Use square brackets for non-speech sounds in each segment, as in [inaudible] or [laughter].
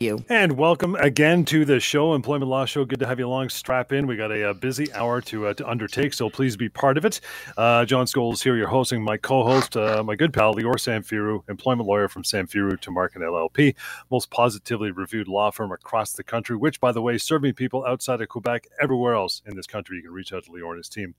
you. And welcome again to the show, Employment Law Show. Good to have you along. Strap in. We got a, a busy hour to uh, to undertake, so please be part of it. Uh, John Scholes here, your hosting. My co-host, uh, my good pal, Lior Samfiru, employment lawyer from Samfiru Tumarkin LLP, most positively reviewed law firm across the country. Which, by the way, serving people outside of Quebec, everywhere else in this country. You can reach out to Lior and his team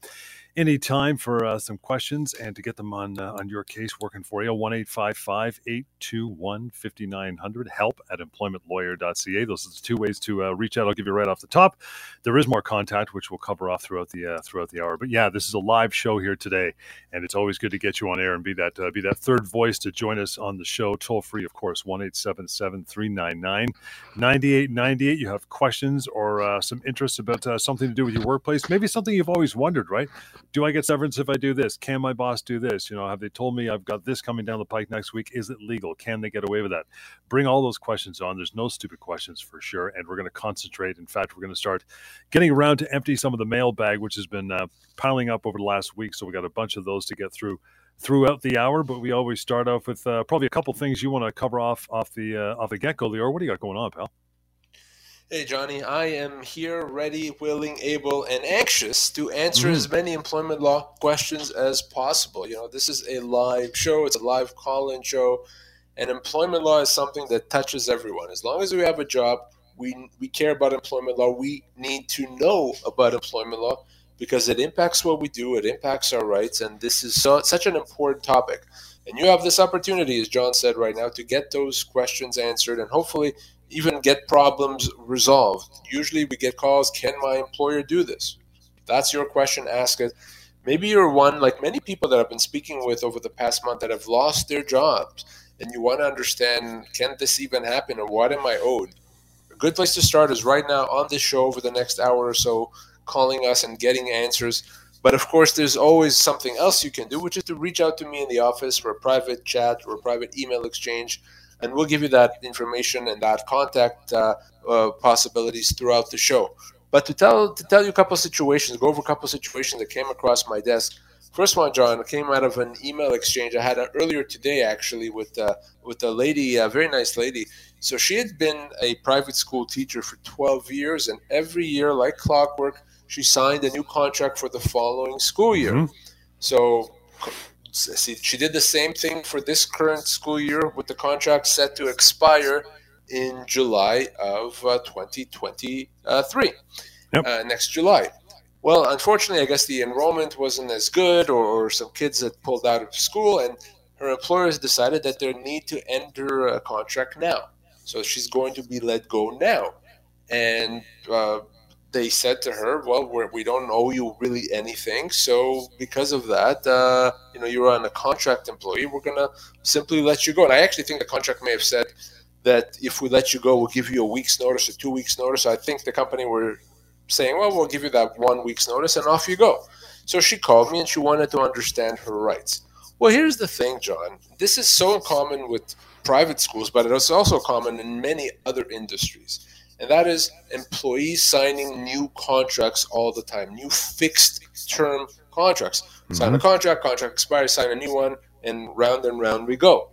any time for uh, some questions and to get them on uh, on your case working for you. 1 821 5900. Help at employmentlawyer.ca. Those are the two ways to uh, reach out. I'll give you right off the top. There is more contact, which we'll cover off throughout the uh, throughout the hour. But yeah, this is a live show here today, and it's always good to get you on air and be that uh, be that third voice to join us on the show. Toll free, of course, 1 399 9898. You have questions or uh, some interest about something to do with your workplace, maybe something you've always wondered, right? Do I get severance if I do this? Can my boss do this? You know, have they told me I've got this coming down the pike next week? Is it legal? Can they get away with that? Bring all those questions on. There's no stupid questions for sure. And we're going to concentrate. In fact, we're going to start getting around to empty some of the mailbag, which has been uh, piling up over the last week. So we got a bunch of those to get through throughout the hour. But we always start off with uh, probably a couple things you want to cover off off the uh, off the get go, Lior. What do you got going on, pal? Hey, Johnny, I am here, ready, willing, able, and anxious to answer mm. as many employment law questions as possible. You know, this is a live show, it's a live call in show, and employment law is something that touches everyone. As long as we have a job, we, we care about employment law, we need to know about employment law because it impacts what we do, it impacts our rights, and this is so, such an important topic. And you have this opportunity, as John said right now, to get those questions answered and hopefully even get problems resolved. Usually we get calls, can my employer do this? That's your question, ask it. Maybe you're one, like many people that I've been speaking with over the past month that have lost their jobs, and you want to understand can this even happen or what am I owed? A good place to start is right now on this show over the next hour or so, calling us and getting answers. But of course, there's always something else you can do, which is to reach out to me in the office for a private chat or a private email exchange and we'll give you that information and that contact uh, uh, possibilities throughout the show. But to tell to tell you a couple of situations, go over a couple of situations that came across my desk. First one, John, came out of an email exchange I had earlier today, actually, with uh, with a lady, a very nice lady. So she had been a private school teacher for 12 years, and every year, like clockwork, she signed a new contract for the following school year. Mm-hmm. So See, she did the same thing for this current school year with the contract set to expire in July of uh, 2023, yep. uh, next July. Well, unfortunately, I guess the enrollment wasn't as good, or, or, some kids had pulled out of school, and her employers decided that they need to enter a contract now. So she's going to be let go now. And uh, they said to her, "Well, we're, we do not owe you really anything, so because of that, uh, you know, you're on a contract employee. We're gonna simply let you go." And I actually think the contract may have said that if we let you go, we'll give you a week's notice or two weeks' notice. I think the company were saying, "Well, we'll give you that one week's notice, and off you go." So she called me and she wanted to understand her rights. Well, here's the thing, John. This is so common with private schools, but it's also common in many other industries and that is employees signing new contracts all the time, new fixed term contracts. Mm-hmm. Sign a contract, contract expires, sign a new one, and round and round we go.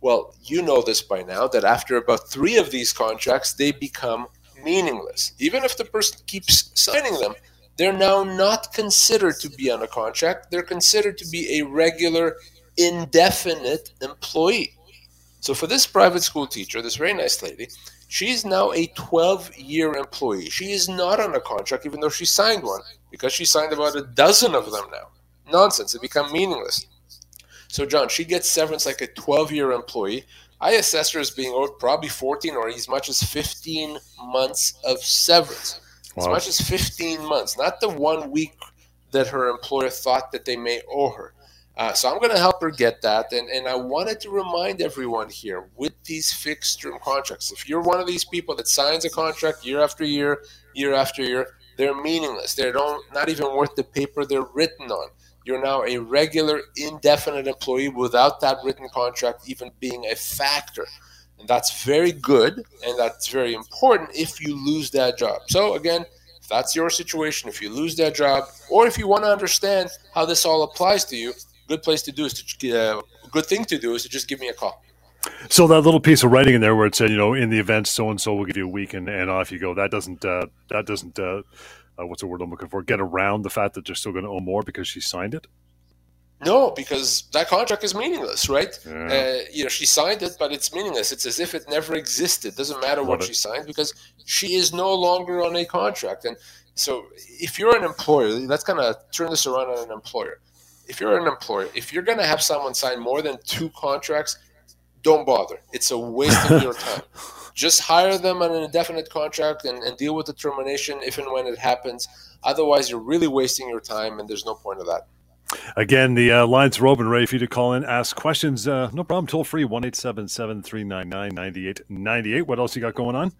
Well, you know this by now that after about three of these contracts, they become meaningless. Even if the person keeps signing them, they're now not considered to be on a contract. They're considered to be a regular, indefinite employee. So for this private school teacher, this very nice lady, She's now a 12 year employee. She is not on a contract, even though she signed one, because she signed about a dozen of them now. Nonsense. It become meaningless. So, John, she gets severance like a 12 year employee. I assess her as being owed probably 14 or as much as 15 months of severance. Wow. As much as 15 months, not the one week that her employer thought that they may owe her. Uh, so I'm going to help her get that. And, and I wanted to remind everyone here with these fixed term contracts, if you're one of these people that signs a contract year after year, year after year, they're meaningless. They're don't, not even worth the paper they're written on. You're now a regular, indefinite employee without that written contract even being a factor. And that's very good and that's very important if you lose that job. So, again, if that's your situation, if you lose that job, or if you want to understand how this all applies to you, good place to do is to uh, good thing to do is to just give me a call. So that little piece of writing in there where it said, you know, in the event so and so will give you a week and, and off you go. That doesn't uh, that doesn't uh, uh, what's the word I'm looking for? Get around the fact that they're still going to owe more because she signed it. No, because that contract is meaningless, right? Yeah. Uh, you know, she signed it, but it's meaningless. It's as if it never existed. Doesn't matter what she signed because she is no longer on a contract. And so, if you're an employer, let's kind of turn this around on an employer. If you're an employer, if you're going to have someone sign more than two contracts, don't bother. It's a waste of your [laughs] time. Just hire them on an indefinite contract and, and deal with the termination if and when it happens. Otherwise, you're really wasting your time, and there's no point of that. Again, the uh, lines are open, ready for you to call in, ask questions. Uh, no problem, toll free, 1 399 What else you got going on?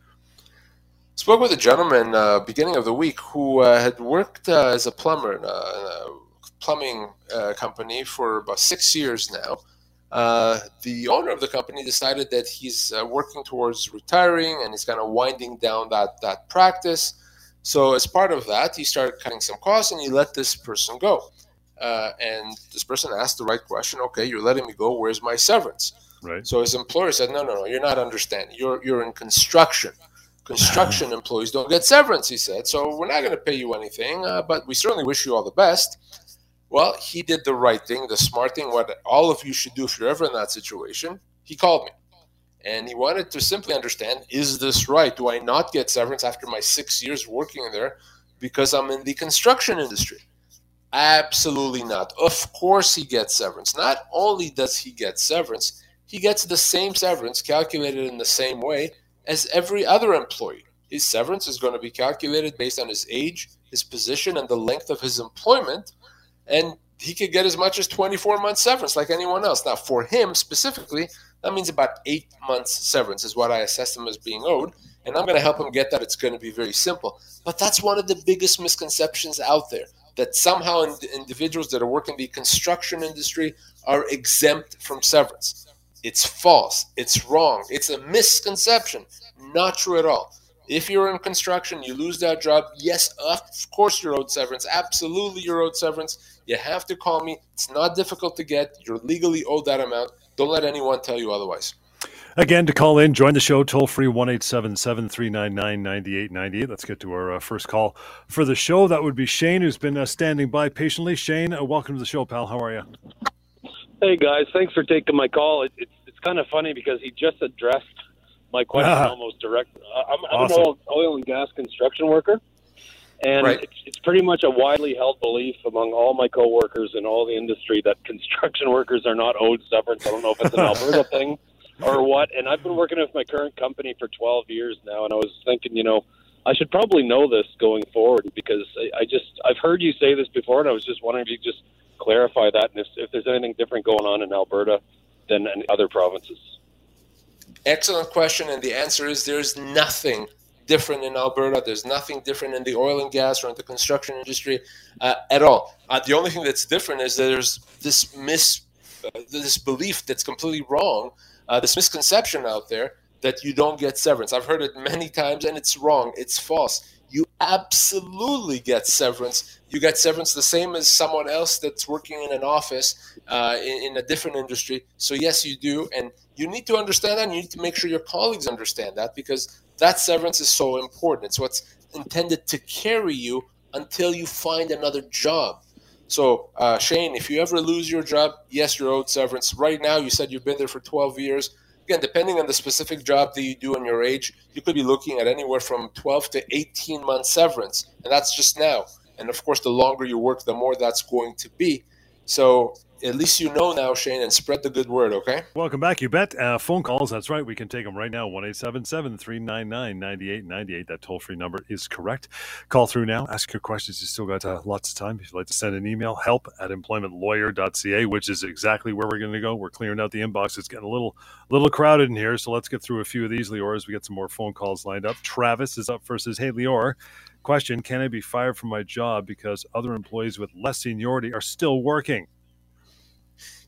Spoke with a gentleman uh, beginning of the week who uh, had worked uh, as a plumber in a, in a plumbing uh, company for about six years now. the owner of the company decided that he's working towards retiring and he's kind of winding down that, that practice. So, as part of that, he started cutting some costs and he let this person go. Uh, and this person asked the right question. Okay, you're letting me go. Where's my severance? Right. So his employer said, No, no, no. You're not understanding. You're you're in construction. Construction [laughs] employees don't get severance. He said. So we're not going to pay you anything, uh, but we certainly wish you all the best. Well, he did the right thing, the smart thing. What all of you should do if you're ever in that situation. He called me, and he wanted to simply understand: Is this right? Do I not get severance after my six years working there because I'm in the construction industry? Absolutely not. Of course, he gets severance. Not only does he get severance, he gets the same severance calculated in the same way as every other employee. His severance is going to be calculated based on his age, his position, and the length of his employment. And he could get as much as 24 months severance like anyone else. Now, for him specifically, that means about eight months severance is what I assess him as being owed. And I'm going to help him get that. It's going to be very simple. But that's one of the biggest misconceptions out there that somehow individuals that are working the construction industry are exempt from severance. It's false. It's wrong. It's a misconception. Not true at all. If you're in construction, you lose that job. Yes, of course you're owed severance. Absolutely, you're owed severance. You have to call me. It's not difficult to get. You're legally owed that amount. Don't let anyone tell you otherwise. Again, to call in, join the show toll free 1 399 9898. Let's get to our uh, first call for the show. That would be Shane, who's been uh, standing by patiently. Shane, uh, welcome to the show, pal. How are you? Hey, guys. Thanks for taking my call. It, it's, it's kind of funny because he just addressed my question ah. almost direct. I'm, I'm awesome. an oil and gas construction worker. And right. it's, it's pretty much a widely held belief among all my coworkers in all the industry that [laughs] construction workers are not owed severance. I don't know if it's an Alberta [laughs] thing or what. And I've been working with my current company for 12 years now, and I was thinking, you know, I should probably know this going forward because I, I just I've heard you say this before, and I was just wondering if you could just clarify that and if, if there's anything different going on in Alberta than in other provinces. Excellent question, and the answer is there's nothing different in Alberta. There's nothing different in the oil and gas or in the construction industry uh, at all. Uh, the only thing that's different is that there's this mis uh, this belief that's completely wrong uh, this misconception out there that you don't get severance. I've heard it many times and it's wrong. It's false. You absolutely get severance. You get severance the same as someone else that's working in an office uh, in, in, a different industry. So, yes, you do. And you need to understand that. And you need to make sure your colleagues understand that because that severance is so important. It's what's intended to carry you until you find another job. So, uh, Shane, if you ever lose your job, yes, you're owed severance. Right now, you said you've been there for 12 years. Again, depending on the specific job that you do and your age, you could be looking at anywhere from 12 to 18 months severance. And that's just now. And of course, the longer you work, the more that's going to be. So, at least you know now, Shane, and spread the good word, okay? Welcome back, you bet. Uh, phone calls, that's right. We can take them right now. 1 399 9898. That toll free number is correct. Call through now. Ask your questions. You still got uh, lots of time. If you'd like to send an email, help at employmentlawyer.ca, which is exactly where we're going to go. We're clearing out the inbox. It's getting a little little crowded in here. So let's get through a few of these, Lior, as we get some more phone calls lined up. Travis is up first. Says, Hey, Lior. Question Can I be fired from my job because other employees with less seniority are still working?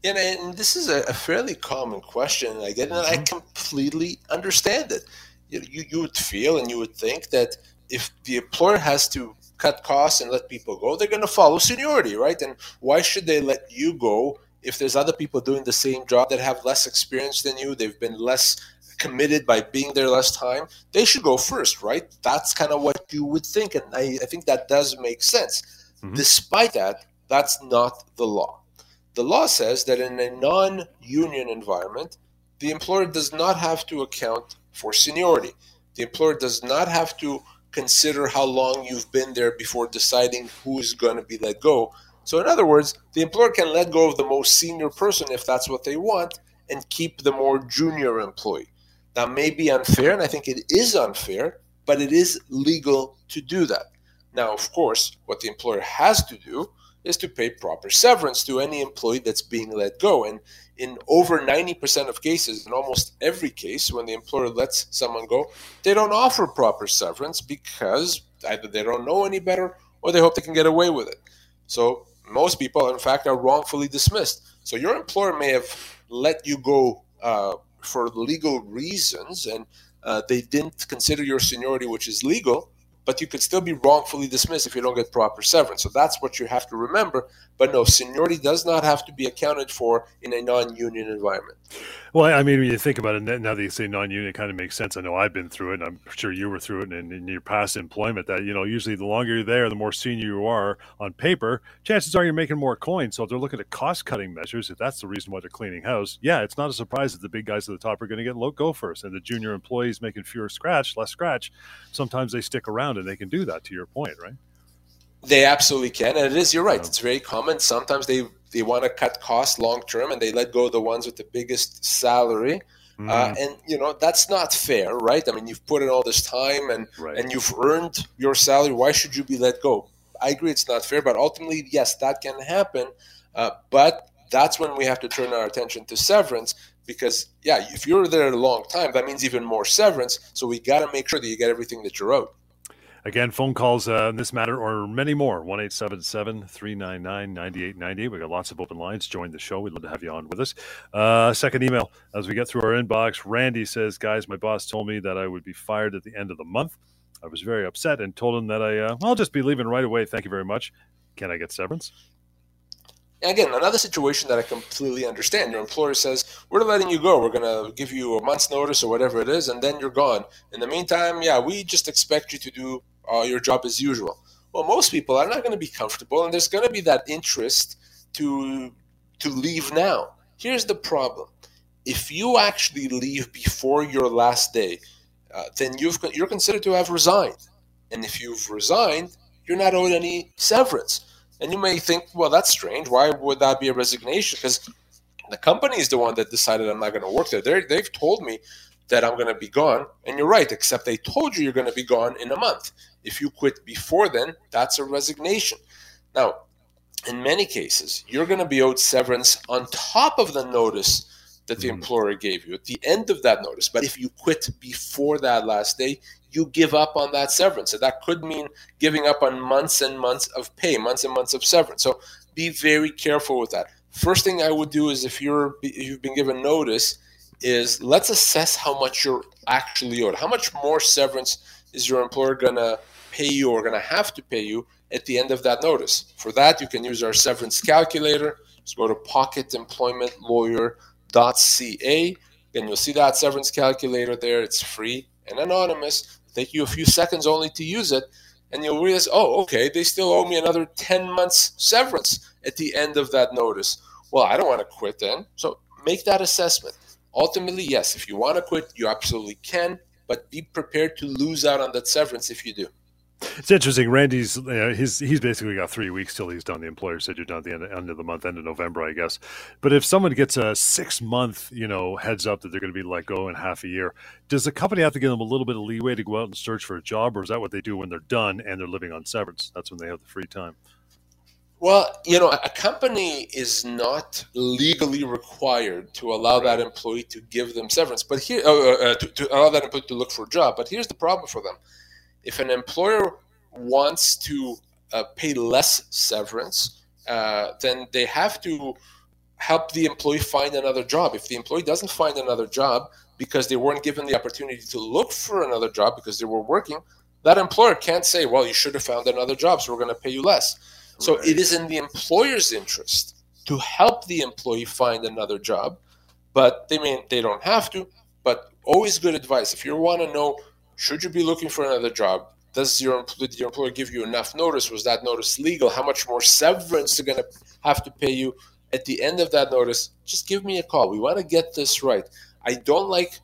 And, and this is a, fairly common question I get, and I mm-hmm. completely understand it. You, you, you would feel and you would think that if the employer has to cut costs and let people go, they're going to follow seniority, right? And why should they let you go if there's other people doing the same job that have less experience than you, they've been less committed by being there less time, they should go first, right? That's kind of what you would think. And I, I think that does make sense. Mm-hmm. Despite that, that's not the law. The law says that in a non union environment, the employer does not have to account for seniority. The employer does not have to consider how long you've been there before deciding who is going to be let go. So, in other words, the employer can let go of the most senior person if that's what they want and keep the more junior employee. That may be unfair, and I think it is unfair, but it is legal to do that. Now, of course, what the employer has to do is to pay proper severance to any employee that's being let go. And in over 90% of cases, in almost every case, when the employer lets someone go, they don't offer proper severance because either they don't know any better or they hope they can get away with it. So most people, in fact, are wrongfully dismissed. So your employer may have let you go uh, for legal reasons and uh, they didn't consider your seniority, which is legal, but you could still be wrongfully dismissed if you don't get proper severance. So that's what you have to remember. But no, seniority does not have to be accounted for in a non union environment. Well, I mean, when you think about it, now that you say non-union, it kind of makes sense. I know I've been through it, and I'm sure you were through it in, in your past employment. That you know, usually the longer you're there, the more senior you are on paper. Chances are you're making more coins. So if they're looking at cost-cutting measures, if that's the reason why they're cleaning house, yeah, it's not a surprise that the big guys at the top are going to get low go first, and the junior employees making fewer scratch, less scratch. Sometimes they stick around, and they can do that. To your point, right? They absolutely can, and it is. You're right. It's very common. Sometimes they they want to cut costs long term and they let go of the ones with the biggest salary. Mm. Uh, and you know that's not fair, right? I mean, you've put in all this time and right. and you've earned your salary. Why should you be let go? I agree, it's not fair, but ultimately, yes, that can happen. Uh, but that's when we have to turn our attention to severance because, yeah, if you're there a long time, that means even more severance. So we got to make sure that you get everything that you're owed. Again, phone calls uh, in this matter or many more. 1 399 9898. We got lots of open lines. Join the show. We'd love to have you on with us. Uh, second email as we get through our inbox. Randy says, Guys, my boss told me that I would be fired at the end of the month. I was very upset and told him that I, uh, I'll just be leaving right away. Thank you very much. Can I get severance? Again, another situation that I completely understand. Your employer says, We're letting you go. We're going to give you a month's notice or whatever it is, and then you're gone. In the meantime, yeah, we just expect you to do uh, your job as usual. Well, most people are not going to be comfortable, and there's going to be that interest to to leave now. Here's the problem: if you actually leave before your last day, uh, then you've you're considered to have resigned, and if you've resigned, you're not owed any severance. And you may think, well, that's strange. Why would that be a resignation? Because the company is the one that decided I'm not going to work there. they they've told me that I'm going to be gone. And you're right, except they told you you're going to be gone in a month. If you quit before then, that's a resignation. Now, in many cases, you're going to be owed severance on top of the notice that the mm-hmm. employer gave you at the end of that notice. But if you quit before that last day, you give up on that severance. So that could mean giving up on months and months of pay, months and months of severance. So be very careful with that. First thing I would do is if you're if you've been given notice, is let's assess how much you're actually owed. How much more severance is your employer going to pay you or going to have to pay you at the end of that notice? For that, you can use our severance calculator. Just go to pocketemploymentlawyer.ca and you'll see that severance calculator there. It's free and anonymous. take you a few seconds only to use it. And you'll realize, oh, okay, they still owe me another 10 months severance at the end of that notice. Well, I don't want to quit then. So make that assessment ultimately, yes, if you want to quit, you absolutely can, but be prepared to lose out on that severance if you do. It's interesting. Randy's he's he's basically got three weeks till he's done. The employer said you're done at the end, end of the month, end of November, I guess. But if someone gets a six month, you know, heads up that they're going to be let go in half a year, does the company have to give them a little bit of leeway to go out and search for a job, or is that what they do when they're done and they're living on severance? That's when they have the free time. Well, you know, a company is not legally required to allow that employee to give them severance, but here uh, uh, uh, to, to, allow that employee to look for a job. But here's the problem for them: if an employer wants to uh, pay less severance, uh, then they have to help the employee find another job. If the employee doesn't find another job because they weren't given the opportunity to look for another job because they were working, that employer can't say, "Well, you should have found another job, so we're going to pay you less." So right. it is in the employer's interest to help the employee find another job, but they mean they don't have to. But always good advice if you want to know should you be looking for another job does your, did your employer give you enough notice? Was that notice legal? How much more severance they're going to have to pay you? At the end of that notice, just give me a call. We want to get this right. I don't like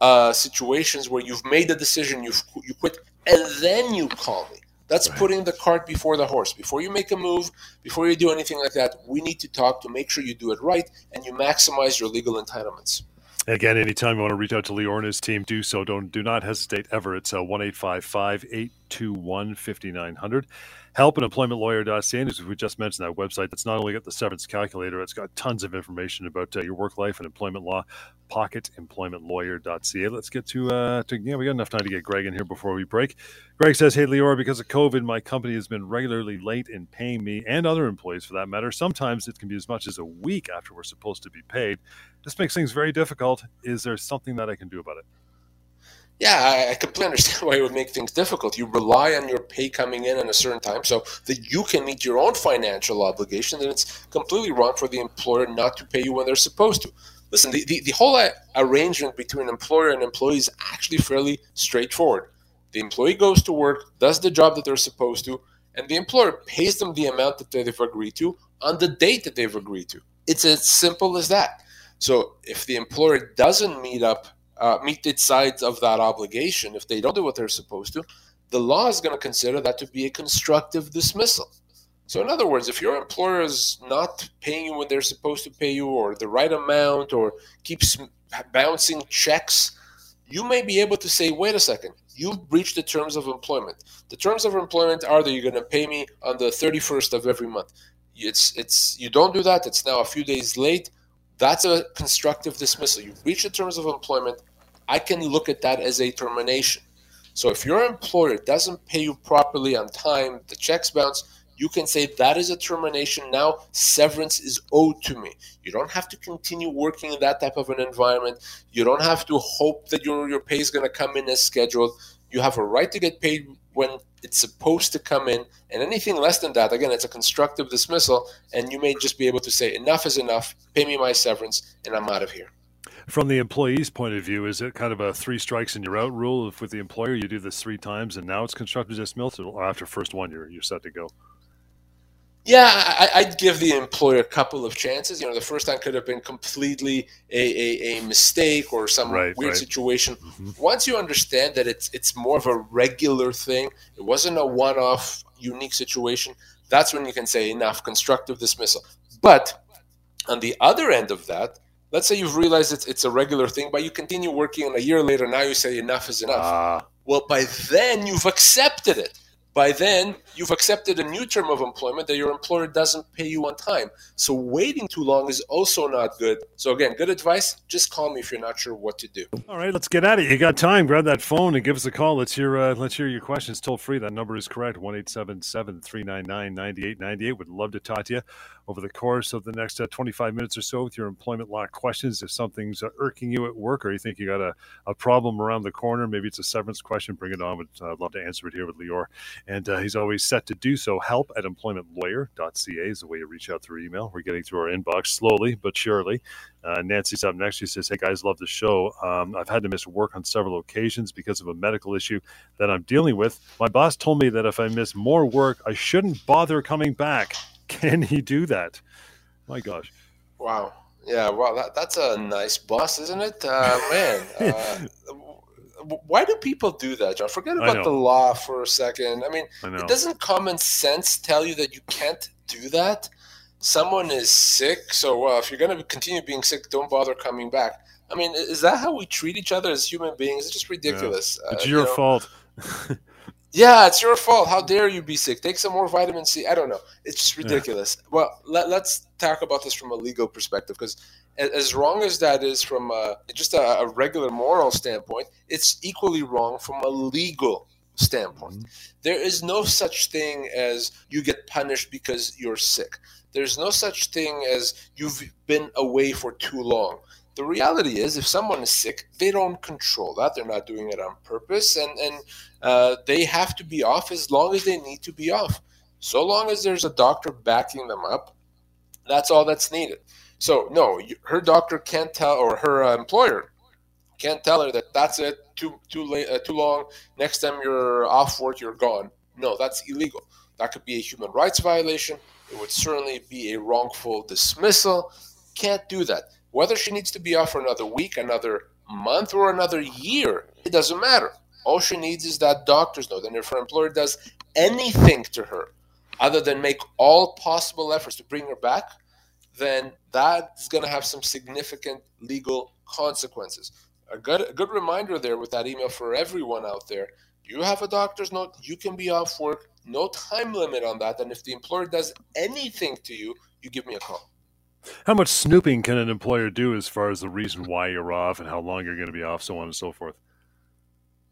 uh, situations where you've made a decision, you've you quit, and then you call me. That's right. putting the cart before the horse. Before you make a move, before you do anything like that, we need to talk to make sure you do it right and you maximize your legal entitlements. Again, anytime you want to reach out to Lior and his team, do so. Don't do not hesitate ever. It's uh, one eight five five eight two one fifty nine hundred. Help at employmentlawyer.ca. And as we just mentioned, that website that's not only got the severance calculator, it's got tons of information about uh, your work life and employment law. Pocket Pocketemploymentlawyer.ca. Let's get to, uh, to, yeah, we got enough time to get Greg in here before we break. Greg says, Hey, Lior, because of COVID, my company has been regularly late in paying me and other employees for that matter. Sometimes it can be as much as a week after we're supposed to be paid. This makes things very difficult. Is there something that I can do about it? Yeah, I, completely [laughs] understand why it would make things difficult. You rely on your pay coming in at a certain time so that you can meet your own financial obligation, and it's completely wrong for the employer not to pay you when they're supposed to. Listen, the, the, the whole arrangement between employer and employee is actually fairly straightforward. The employee goes to work, does the job that they're supposed to, and the employer pays them the amount that they've agreed to on the date that they've agreed to. It's as simple as that. So if the employer doesn't meet up, uh, meet its sides of that obligation, if they don't do what they're supposed to, the law is going to consider that to be a constructive dismissal. So, in other words, if your employer is not paying you when they're supposed to pay you, or the right amount, or keeps bouncing checks, you may be able to say, wait a second, you've breached the terms of employment. The terms of employment are that you're going to pay me on the 31st of every month. It's, it's, you don't do that, it's now a few days late that's a constructive dismissal. You've reached the terms of employment. I can look at that as a termination. So if your employer doesn't pay you properly on time, the checks bounce, you can say that is a termination. Now severance is owed to me. You don't have to continue working in that type of an environment. You don't have to hope that your, your pay is going to come in as scheduled. You have a right to get paid when it's supposed to come in. And anything less than that, again, it's a constructive dismissal. And you may just be able to say, enough is enough, pay me my severance, and I'm out of here. From the employee's point of view, is it kind of a three strikes and you're out rule? If with the employer you do this three times and now it's constructive dismissal, or after first one you're you're set to go? Yeah, I, would give the employer a couple of chances. You know, the first time could have been completely a, a, a mistake or some right, weird right. situation. Mm-hmm. Once you understand that it's it's more of a regular thing, it wasn't a one-off unique situation. That's when you can say enough constructive dismissal. But on the other end of that, let's say you've realized it's it's a regular thing, but you continue working, and a year later, now you say enough is enough. Uh. Well, by then you've accepted it by then you've accepted a new term of employment that your employer doesn't pay you on time. So waiting too long is also not good. So again, good advice. Just call me if you're not sure what to do. All right, let's get at it. You got time? Grab that phone and give us a call. Let's hear. Uh, let's hear your questions. Toll free. That number is correct. One eight seven seven three nine nine ninety eight ninety eight. Would love to talk to you over the course of the next uh, 25 minutes or so with your employment law questions. If something's uh, irking you at work or you think you got a, a problem around the corner, maybe it's a severance question, bring it on. But uh, love to answer it here with Lior. And uh, he's always set to do so. Help at employmentlawyer.ca is the way to reach out through email. We're getting through our inbox slowly but surely. Nancy's up next. She says, Hey guys, love the show. Um, I've had to miss work on several occasions because of a medical issue that I'm dealing with. My boss told me that if I miss more work, I shouldn't bother coming back. Can he do that? My gosh. Wow. Yeah, well, that, that's a nice boss, isn't it? Uh, man, [laughs] uh, why do people do that, John? Forget about the law for a second. I mean, I doesn't common sense tell you that you can't do that? Someone is sick, so uh, if you're going to continue being sick, don't bother coming back. I mean, is that how we treat each other as human beings? It's just ridiculous. Yeah. It's uh, your you know? fault. [laughs] Yeah, it's your fault. How dare you be sick? Take some more vitamin C. I don't know. It's just ridiculous. Yeah. Well, let, us talk about this from a legal perspective because as wrong as that is from a, just a, a, regular moral standpoint, it's equally wrong from a legal standpoint. Mm-hmm. There is no such thing as you get punished because you're sick. There's no such thing as you've been away for too long the reality is if someone is sick they don't control that they're not doing it on purpose and and uh, they have to be off as long as they need to be off so long as there's a doctor backing them up That's all that's needed. So no, her doctor can't tell, or her uh, employer can't tell her that that's it. Too too late, uh, too long. Next time you're off work, you're gone. No, that's illegal. That could be a human rights violation. It would certainly be a wrongful dismissal. Can't do that. Whether she needs to be off for another week, another month, or another year, it doesn't matter. All she needs is that doctor's note. And if her employer does anything to her other than make all possible efforts to bring her back, then that's going to have some significant legal consequences. A good, a good reminder there with that email for everyone out there. You have a doctor's note, you can be off work, no time limit on that. And if the employer does anything to you, you give me a call. How much snooping can an employer do as far as the reason why you're off and how long you're going to be off, so on and so forth?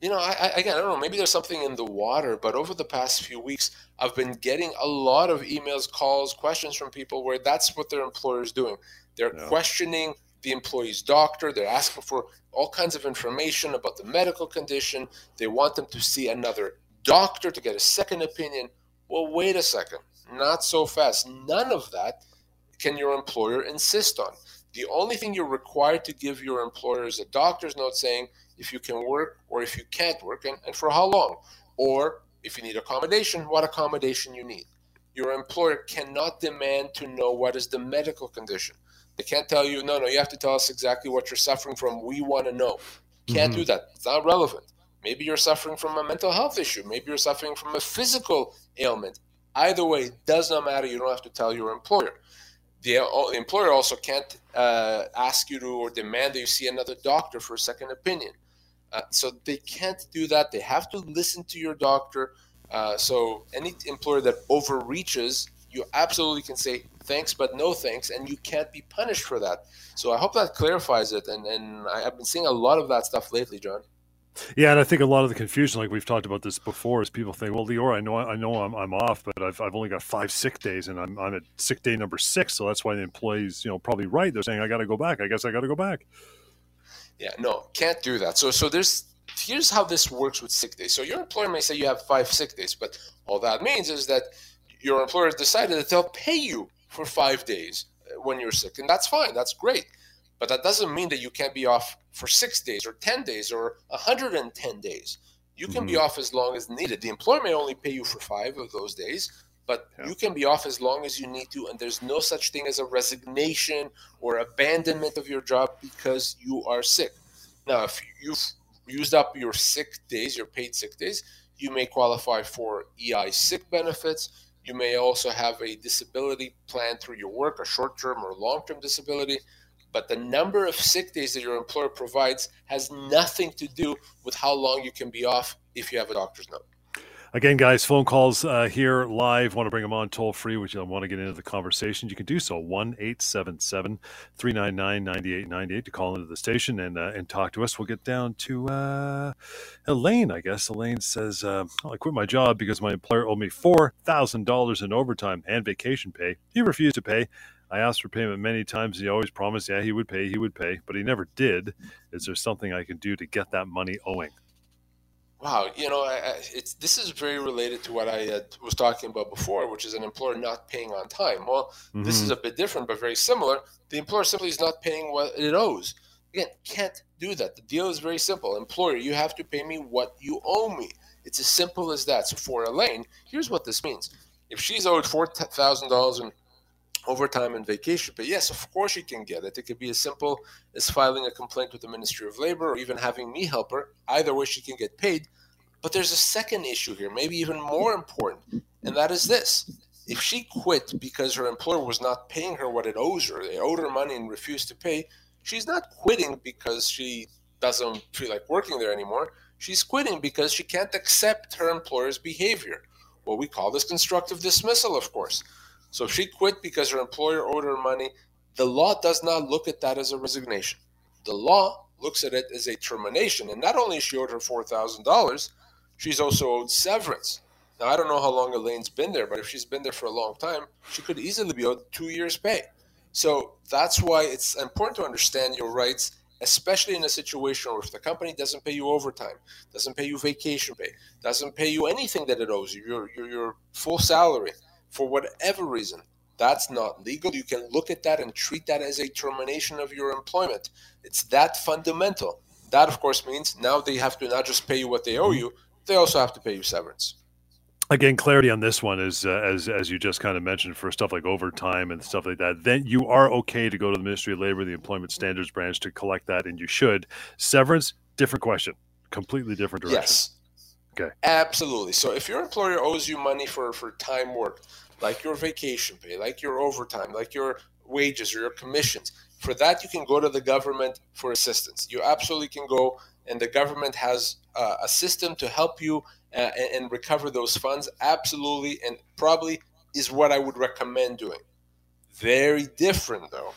You know, I, I, again, I don't know. Maybe there's something in the water, but over the past few weeks, I've been getting a lot of emails, calls, questions from people where that's what their employer is doing. They're yeah. questioning the employee's doctor. They're asking for all kinds of information about the medical condition. They want them to see another doctor to get a second opinion. Well, wait a second. Not so fast. None of that can your employer insist on. The only thing you're required to give your employer is a doctor's note saying if you can work or if you can't work and, and for how long. Or if you need accommodation, what accommodation you need. Your employer cannot demand to know what is the medical condition. They can't tell you, no, no, you have to tell us exactly what you're suffering from. We want to know. Can't mm-hmm. do that. It's not relevant. Maybe you're suffering from a mental health issue. Maybe you're suffering from a physical ailment. Either way, it does not matter. You don't have to tell your employer the, employer also can't uh, ask you to or demand that you see another doctor for a second opinion. Uh, so they can't do that. They have to listen to your doctor. Uh, so any employer that overreaches, you absolutely can say thanks, but no thanks, and you can't be punished for that. So I hope that clarifies it. And and I've been seeing a lot of that stuff lately, John. Yeah, and I think a lot of the confusion, like we've talked about this before, is people think, "Well, Lior, I know, I know, I'm, I'm off, but I've, I've only got five sick days, and I'm, I'm at sick day number six, so that's why the employees, you know, probably right. They're saying, I got to go back. I guess I got to go back. Yeah, no, can't do that. So, so there's here's how this works with sick days. So your employer may say you have five sick days, but all that means is that your employer has decided that they'll pay you for five days uh, when you're sick, and that's fine. That's great. But that doesn't mean that you can't be off for six days or 10 days or 110 days. You can mm-hmm. be off as long as needed. The employer may only pay you for five of those days, but yeah. you can be off as long as you need to. And there's no such thing as a resignation or abandonment of your job because you are sick. Now, if you've used up your sick days, your paid sick days, you may qualify for EI sick benefits. You may also have a disability plan through your work, a short term or long term disability. But the number of sick days that your employer provides has nothing to do with how long you can be off if you have a doctor's note. Again, guys, phone calls uh, here live. Want to bring them on toll free, which you want to get into the conversation. You can do so 1 877 399 9898 to call into the station and uh, and talk to us. We'll get down to uh, Elaine, I guess. Elaine says, uh, I quit my job because my employer owed me $4,000 in overtime and vacation pay. He refused to pay. I asked for payment many times. He always promised, yeah, he would pay, he would pay, but he never did. Is there something I can do to get that money owing? Wow, you know, it's this is very related to what I uh, was talking about before, which is an employer not paying on time. Well, mm-hmm. this is mm-hmm. a bit different, but very similar. The employer simply is not paying what it owes. Again, can't do that. The deal is very simple. Employer, you have to pay me what you owe me. It's as simple as that. So for Elaine, here's what this means: if she's owed four thousand dollars in overtime and vacation pay. Yes, of course you can get it. It could be as simple as filing a complaint with the Ministry of Labor or even having me help her. Either way, she can get paid. But there's a second issue here, maybe even more important, and that is this. If she quit because her employer was not paying her what it owes her, they owed her money and refused to pay, she's not quitting because she doesn't feel like working there anymore. She's quitting because she can't accept her employer's behavior. What we call this constructive dismissal, of course. So if she quit because her employer owed her money, the law does not look at that as a resignation. The law looks at it as a termination. And not only is she owed her $4,000, she's also owed severance. Now, I don't know how long Elaine's been there, but if she's been there for a long time, she could easily be owed two years' pay. So that's why it's important to understand your rights, especially in a situation where if the company doesn't pay you overtime, doesn't pay you vacation pay, doesn't pay you anything that it owes you, your, your, your full salary, for whatever reason, That's not legal. You can look at that and treat that as a termination of your employment. It's that fundamental. That, of course, means now they have to not just pay you what they owe you, they also have to pay you severance. Again, clarity on this one is uh, as as you just kind of mentioned for stuff like overtime and stuff like that. Then you are okay to go to the Ministry of Labor, the Employment Standards Branch, to collect that, and you should. Severance, different question, completely different direction. Yes. Okay. Absolutely. So if your employer owes you money for for time worked, like your vacation pay, like your overtime, like your wages or your commissions, for that you can go to the government for assistance. You absolutely can go, and the government has uh, a system to help you uh, and, and recover those funds. Absolutely, and probably is what I would recommend doing. Very different though,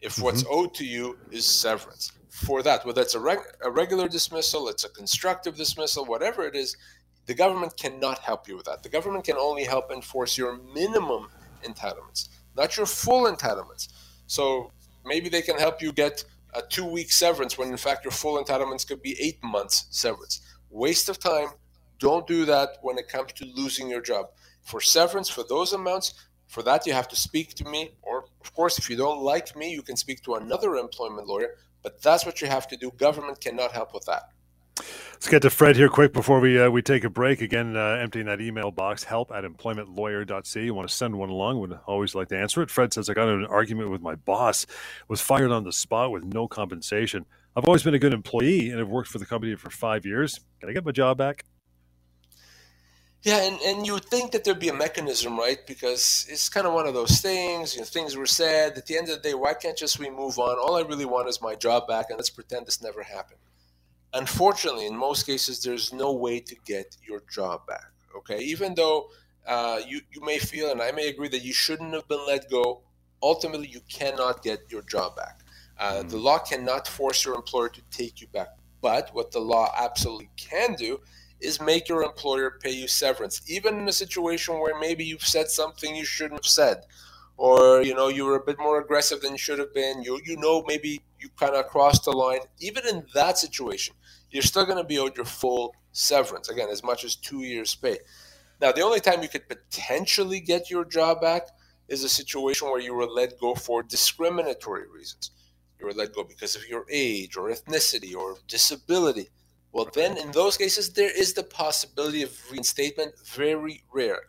if mm-hmm. what's owed to you is severance. For that, whether it's a, reg- a regular dismissal, it's a constructive dismissal, whatever it is, the government cannot help you with that. The government can only help enforce your minimum entitlements, not your full entitlements. So maybe they can help you get a two week severance when in fact your full entitlements could be eight months severance. Waste of time. Don't do that when it comes to losing your job. For severance, for those amounts, for that you have to speak to me, or of course, if you don't like me, you can speak to another employment lawyer. But that's what you have to do. Government cannot help with that. Let's get to Fred here quick before we uh, we take a break. Again, uh, emptying that email box, help at employmentlawyer.ca. You want to send one along, would always like to answer it. Fred says, I got in an argument with my boss, was fired on the spot with no compensation. I've always been a good employee and have worked for the company for five years. Can I get my job back? Yeah, and, and you would think that there'd be a mechanism, right? Because it's kind of one of those things, you know, things were said. At the end of the day, why can't just we move on? All I really want is my job back, and let's pretend this never happened. Unfortunately, in most cases, there's no way to get your job back. Okay, even though uh, you you may feel, and I may agree that you shouldn't have been let go. Ultimately, you cannot get your job back. Uh, mm-hmm. The law cannot force your employer to take you back. But what the law absolutely can do is make your employer pay you severance, even in a situation where maybe you've said something you shouldn't have said, or you know you were a bit more aggressive than you should have been. You you know maybe you kind of crossed the line. Even in that situation, you're still going to be owed your full severance again, as much as two years' pay. Now, the only time you could potentially get your job back is a situation where you were let go for discriminatory reasons. You were let go because of your age or ethnicity or disability. Well, then in those cases, there is the possibility of reinstatement, very rare.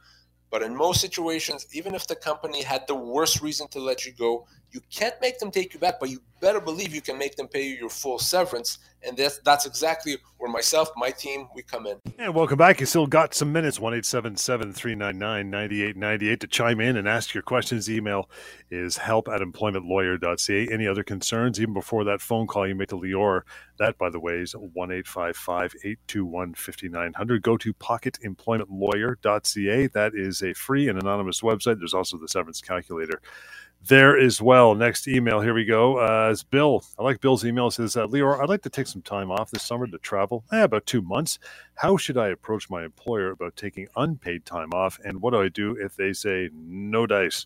But in most situations, even if the company had the worst reason to let you go, you can't make them take you back, but you better believe you can make them pay you your full severance. And that's, that's exactly where myself, my team, we come in. And welcome back. You still got some minutes, 1 399 9898 to chime in and ask your questions. Email is help at employmentlawyer.ca. Any other concerns, even before that phone call you make to Lior, that, by the way, is 1 821 5900. Go to pocketemploymentlawyer.ca. That is a free and anonymous website. There's also the severance calculator there as well. Next email, here we go. Uh, it's Bill. I like Bill's email. It says, uh, Lior, I'd like to take some time off this summer to travel, eh, about two months. How should I approach my employer about taking unpaid time off? And what do I do if they say no dice?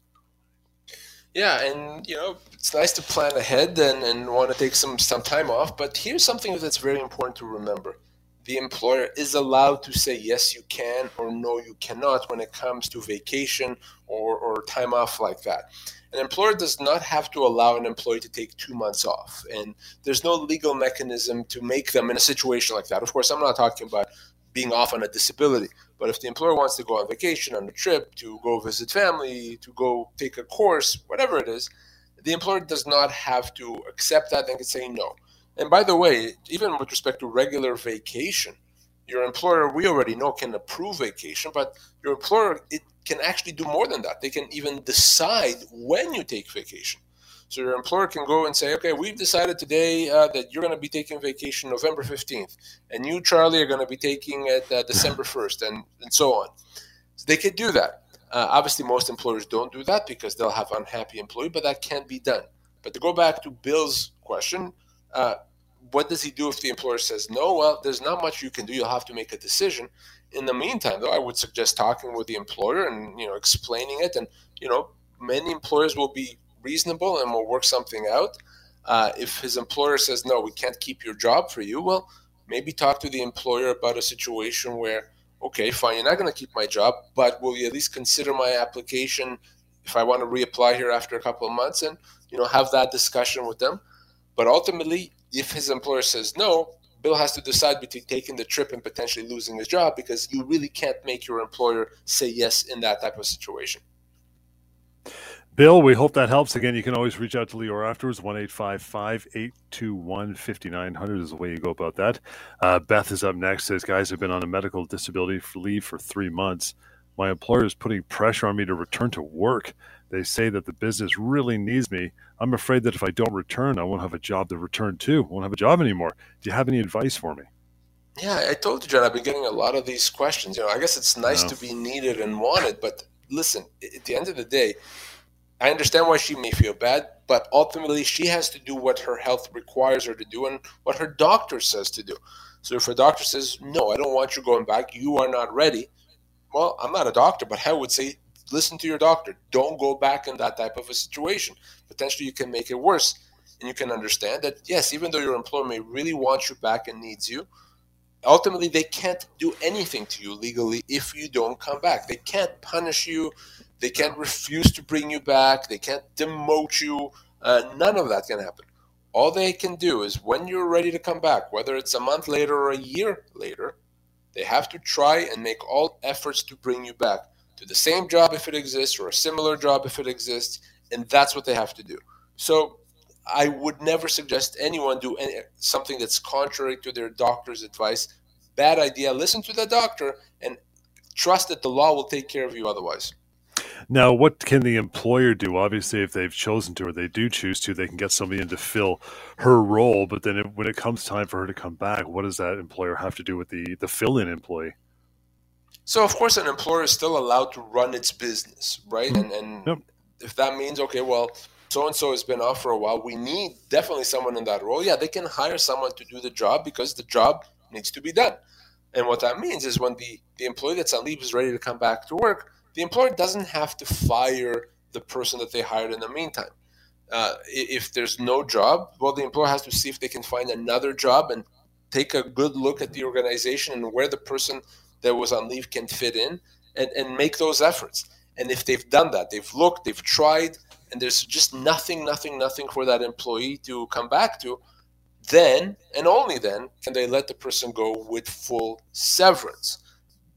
Yeah, and you know, it's nice to plan ahead and, and want to take some, some time off, but here's something that's very important to remember. The employer is allowed to say yes, you can, or no, you cannot when it comes to vacation or, or time off like that. An employer does not have to allow an employee to take two months off, and there's no legal mechanism to make them in a situation like that. Of course, I'm not talking about being off on a disability, but if the employer wants to go on vacation, on a trip, to go visit family, to go take a course, whatever it is, the employer does not have to accept that and can say no. And by the way, even with respect to regular vacation, your employer, we already know, can approve vacation, but your employer, it can actually do more than that. They can even decide when you take vacation. So your employer can go and say, okay, we've decided today uh, that you're going to be taking vacation November 15th, and you, Charlie, are going to be taking it uh, December 1st, and, and so on. So they could do that. Uh, obviously, most employers don't do that because they'll have unhappy employee, but that can be done. But to go back to Bill's question, uh, what does he do if the employer says no? Well, there's not much you can do. You'll have to make a decision. In the meantime, though, I would suggest talking with the employer and you know explaining it. And you know, many employers will be reasonable and will work something out. Uh, if his employer says no, we can't keep your job for you, well, maybe talk to the employer about a situation where, okay, fine, you're not going to keep my job, but will you at least consider my application if I want to reapply here after a couple of months and you know have that discussion with them. But ultimately, if his employer says no, Bill has to decide between taking the trip and potentially losing his job because you really can't make your employer say yes in that type of situation. Bill, we hope that helps. Again, you can always reach out to Lior afterwards. 1 821 5900 is the way you go about that. Uh, Beth is up next. Says, Guys, I've been on a medical disability leave for three months. My employer is putting pressure on me to return to work. They say that the business really needs me. I'm afraid that if I don't return, I won't have a job to return to. I won't have a job anymore. Do you have any advice for me? Yeah, I told you, John, I've been getting a lot of these questions. You know, I guess it's nice to be needed and wanted, but listen, at the end of the day, I understand why she may feel bad, but ultimately she has to do what her health requires her to do and what her doctor says to do. So if her doctor says, no, I don't want you going back, you are not ready, well, I'm not a doctor, but I would say, listen to your doctor. Don't go back in that type of a situation. Potentially you can make it worse. And you can understand that, yes, even though your employer may really want you back and needs you, ultimately they can't do anything to you legally if you don't come back. They can't punish you they can't refuse to bring you back. They can't demote you. Uh, none of that can happen. All they can do is when you're ready to come back, whether it's a month later or a year later, they have to try and make all efforts to bring you back to the same job if it exists or a similar job if it exists. And that's what they have to do. So I would never suggest anyone do any, something that's contrary to their doctor's advice. Bad idea. Listen to the doctor and trust that the law will take care of you otherwise. Now, what can the employer do? Obviously, if they've chosen to or they do choose to, they can get somebody in to fill her role. But then, when it comes time for her to come back, what does that employer have to do with the the fill-in employee? So, of course, an employer is still allowed to run its business, right? And and yep. if that means okay, well, so and so has been off for a while, we need definitely someone in that role. Yeah, they can hire someone to do the job because the job needs to be done. And what that means is when the, the employee that's on leave is ready to come back to work, the employer doesn't have to fire the person that they hired in the meantime. Uh, if there's no job, well, the employer has to see if they can find another job and take a good look at the organization and where the person that was on leave can fit in and, and make those efforts. And if they've done that, they've looked, they've tried, and there's just nothing, nothing, nothing for that employee to come back to, then and only then can they let the person go with full severance.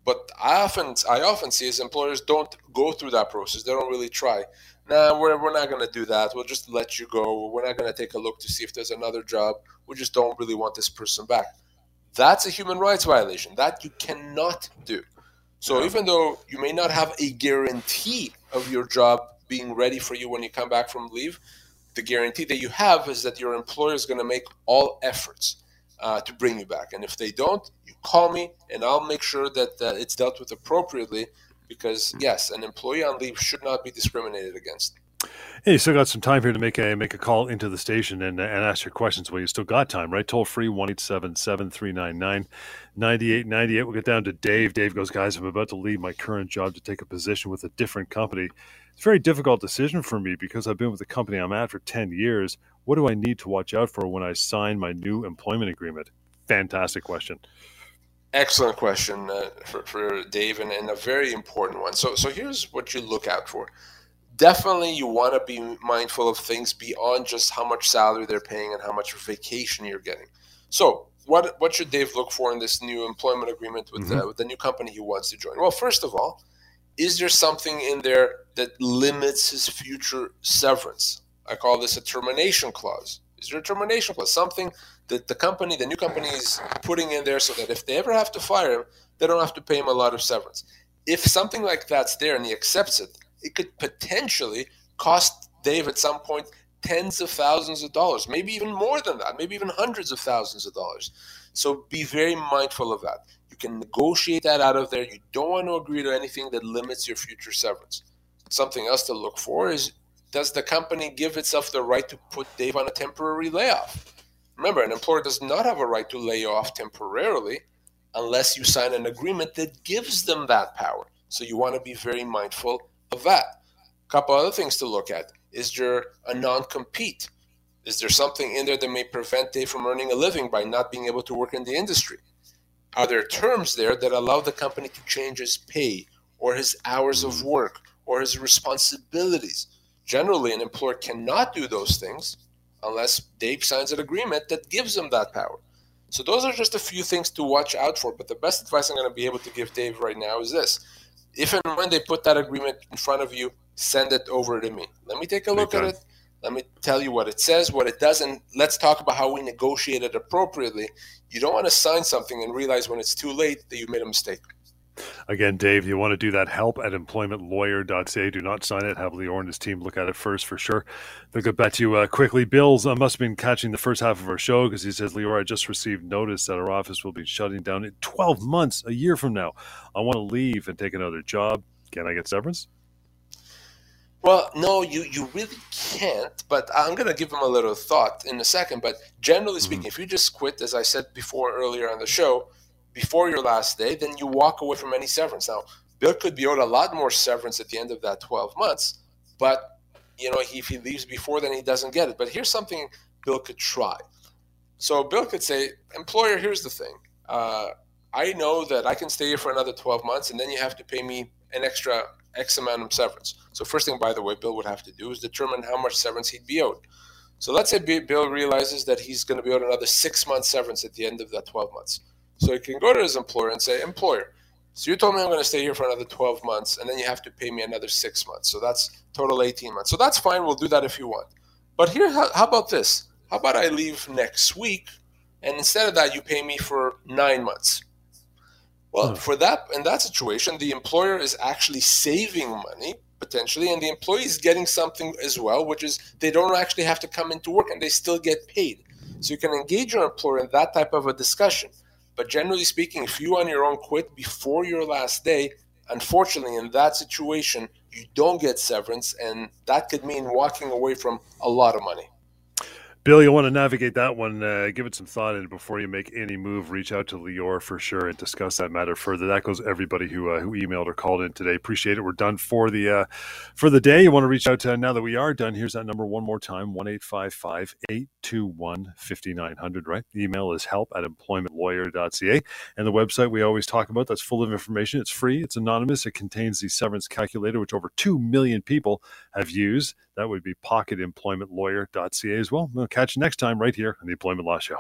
But I often I often see as employers don't go through that process. They don't really try. Nah, we're, we're not going to do that. We'll just let you go. We're not going to take a look to see if there's another job. We just don't really want this person back. That's a human rights violation. That you cannot do. So even though you may not have a guarantee of your job being ready for you when you come back from leave, the guarantee that you have is that your employer is going to make all efforts uh, to bring you back. And if they don't, you call me and I'll make sure that uh, it's dealt with appropriately because, yes, an employee on leave should not be discriminated against. Hey, you still got some time here to make a make a call into the station and, and ask your questions. Well, you still got time, right? Toll free one eight seven seven three nine nine ninety eight ninety eight. We'll get down to Dave. Dave goes, guys, I'm about to leave my current job to take a position with a different company. It's a very difficult decision for me because I've been with the company I'm at for ten years. What do I need to watch out for when I sign my new employment agreement? Fantastic question. Excellent question uh, for, for Dave, and, and a very important one. So, so here's what you look out for. Definitely, you want to be mindful of things beyond just how much salary they're paying and how much vacation you're getting. So, what what should Dave look for in this new employment agreement with, mm-hmm. the, with the new company he wants to join? Well, first of all, is there something in there that limits his future severance? I call this a termination clause. Is there a termination clause? Something that the company, the new company is putting in there so that if they ever have to fire him, they don't have to pay him a lot of severance. If something like that's there and he accepts it, it could potentially cost Dave at some point tens of thousands of dollars, maybe even more than that, maybe even hundreds of thousands of dollars. So be very mindful of that. You can negotiate that out of there. You don't want to agree to anything that limits your future severance. Something else to look for is does the company give itself the right to put Dave on a temporary layoff? Remember, an employer does not have a right to lay off temporarily unless you sign an agreement that gives them that power. So you want to be very mindful of that. A couple other things to look at. Is there a non compete? Is there something in there that may prevent Dave from earning a living by not being able to work in the industry? Are there terms there that allow the company to change his pay or his hours of work or his responsibilities. Generally, an employer cannot do those things unless Dave signs an agreement that gives him that power. So, those are just a few things to watch out for. But the best advice I'm going to be able to give Dave right now is this if and when they put that agreement in front of you, send it over to me. Let me take a look at it. Let me tell you what it says, what it doesn't. Let's talk about how we negotiate it appropriately. You don't want to sign something and realize when it's too late that you made a mistake. Again, Dave, you want to do that, help at employmentlawyer.ca. Do not sign it. Have Lior and his team look at it first for sure. They'll get back to you uh, quickly. Bills uh, must have been catching the first half of our show because he says, Lior, I just received notice that our office will be shutting down in 12 months, a year from now. I want to leave and take another job. Can I get severance? Well, no, you, you really can't, but I'm going to give him a little thought in a second. But generally speaking, mm-hmm. if you just quit, as I said before earlier on the show, before your last day, then you walk away from any severance. Now, Bill could be owed a lot more severance at the end of that 12 months, but you know, if he leaves before, then he doesn't get it. But here's something Bill could try. So Bill could say, employer, here's the thing. Uh, I know that I can stay here for another 12 months, and then you have to pay me an extra X amount of severance. So first thing, by the way, Bill would have to do is determine how much severance he'd be owed. So let's say Bill realizes that he's going to be owed another six months severance at the end of that 12 months. So he can go to his employer and say, employer, so you told me I'm going to stay here for another 12 months, and then you have to pay me another six months. So that's total 18 months. So that's fine. We'll do that if you want. But here, how, how about this? How about I leave next week, and instead of that, you pay me for nine months? Well, hmm. for that in that situation, the employer is actually saving money potentially, and the employee is getting something as well, which is they don't actually have to come into work and they still get paid. So you can engage your employer in that type of a discussion. But generally speaking, if you on your own quit before your last day, unfortunately, in that situation, you don't get severance, and that could mean walking away from a lot of money. Bill, you want to navigate that one. Uh, give it some thought, and before you make any move, reach out to Lior for sure and discuss that matter further. That goes everybody who uh, who emailed or called in today. Appreciate it. We're done for the uh, for the day. You want to reach out to now that we are done. Here's that number one more time: one eight five five eight two one fifty nine hundred. Right. The email is help at employmentlawyer.ca, and the website we always talk about. That's full of information. It's free. It's anonymous. It contains the severance calculator, which over two million people have used. That would be pocketemploymentlawyer.ca as well. We'll catch you next time right here on the Employment Law Show.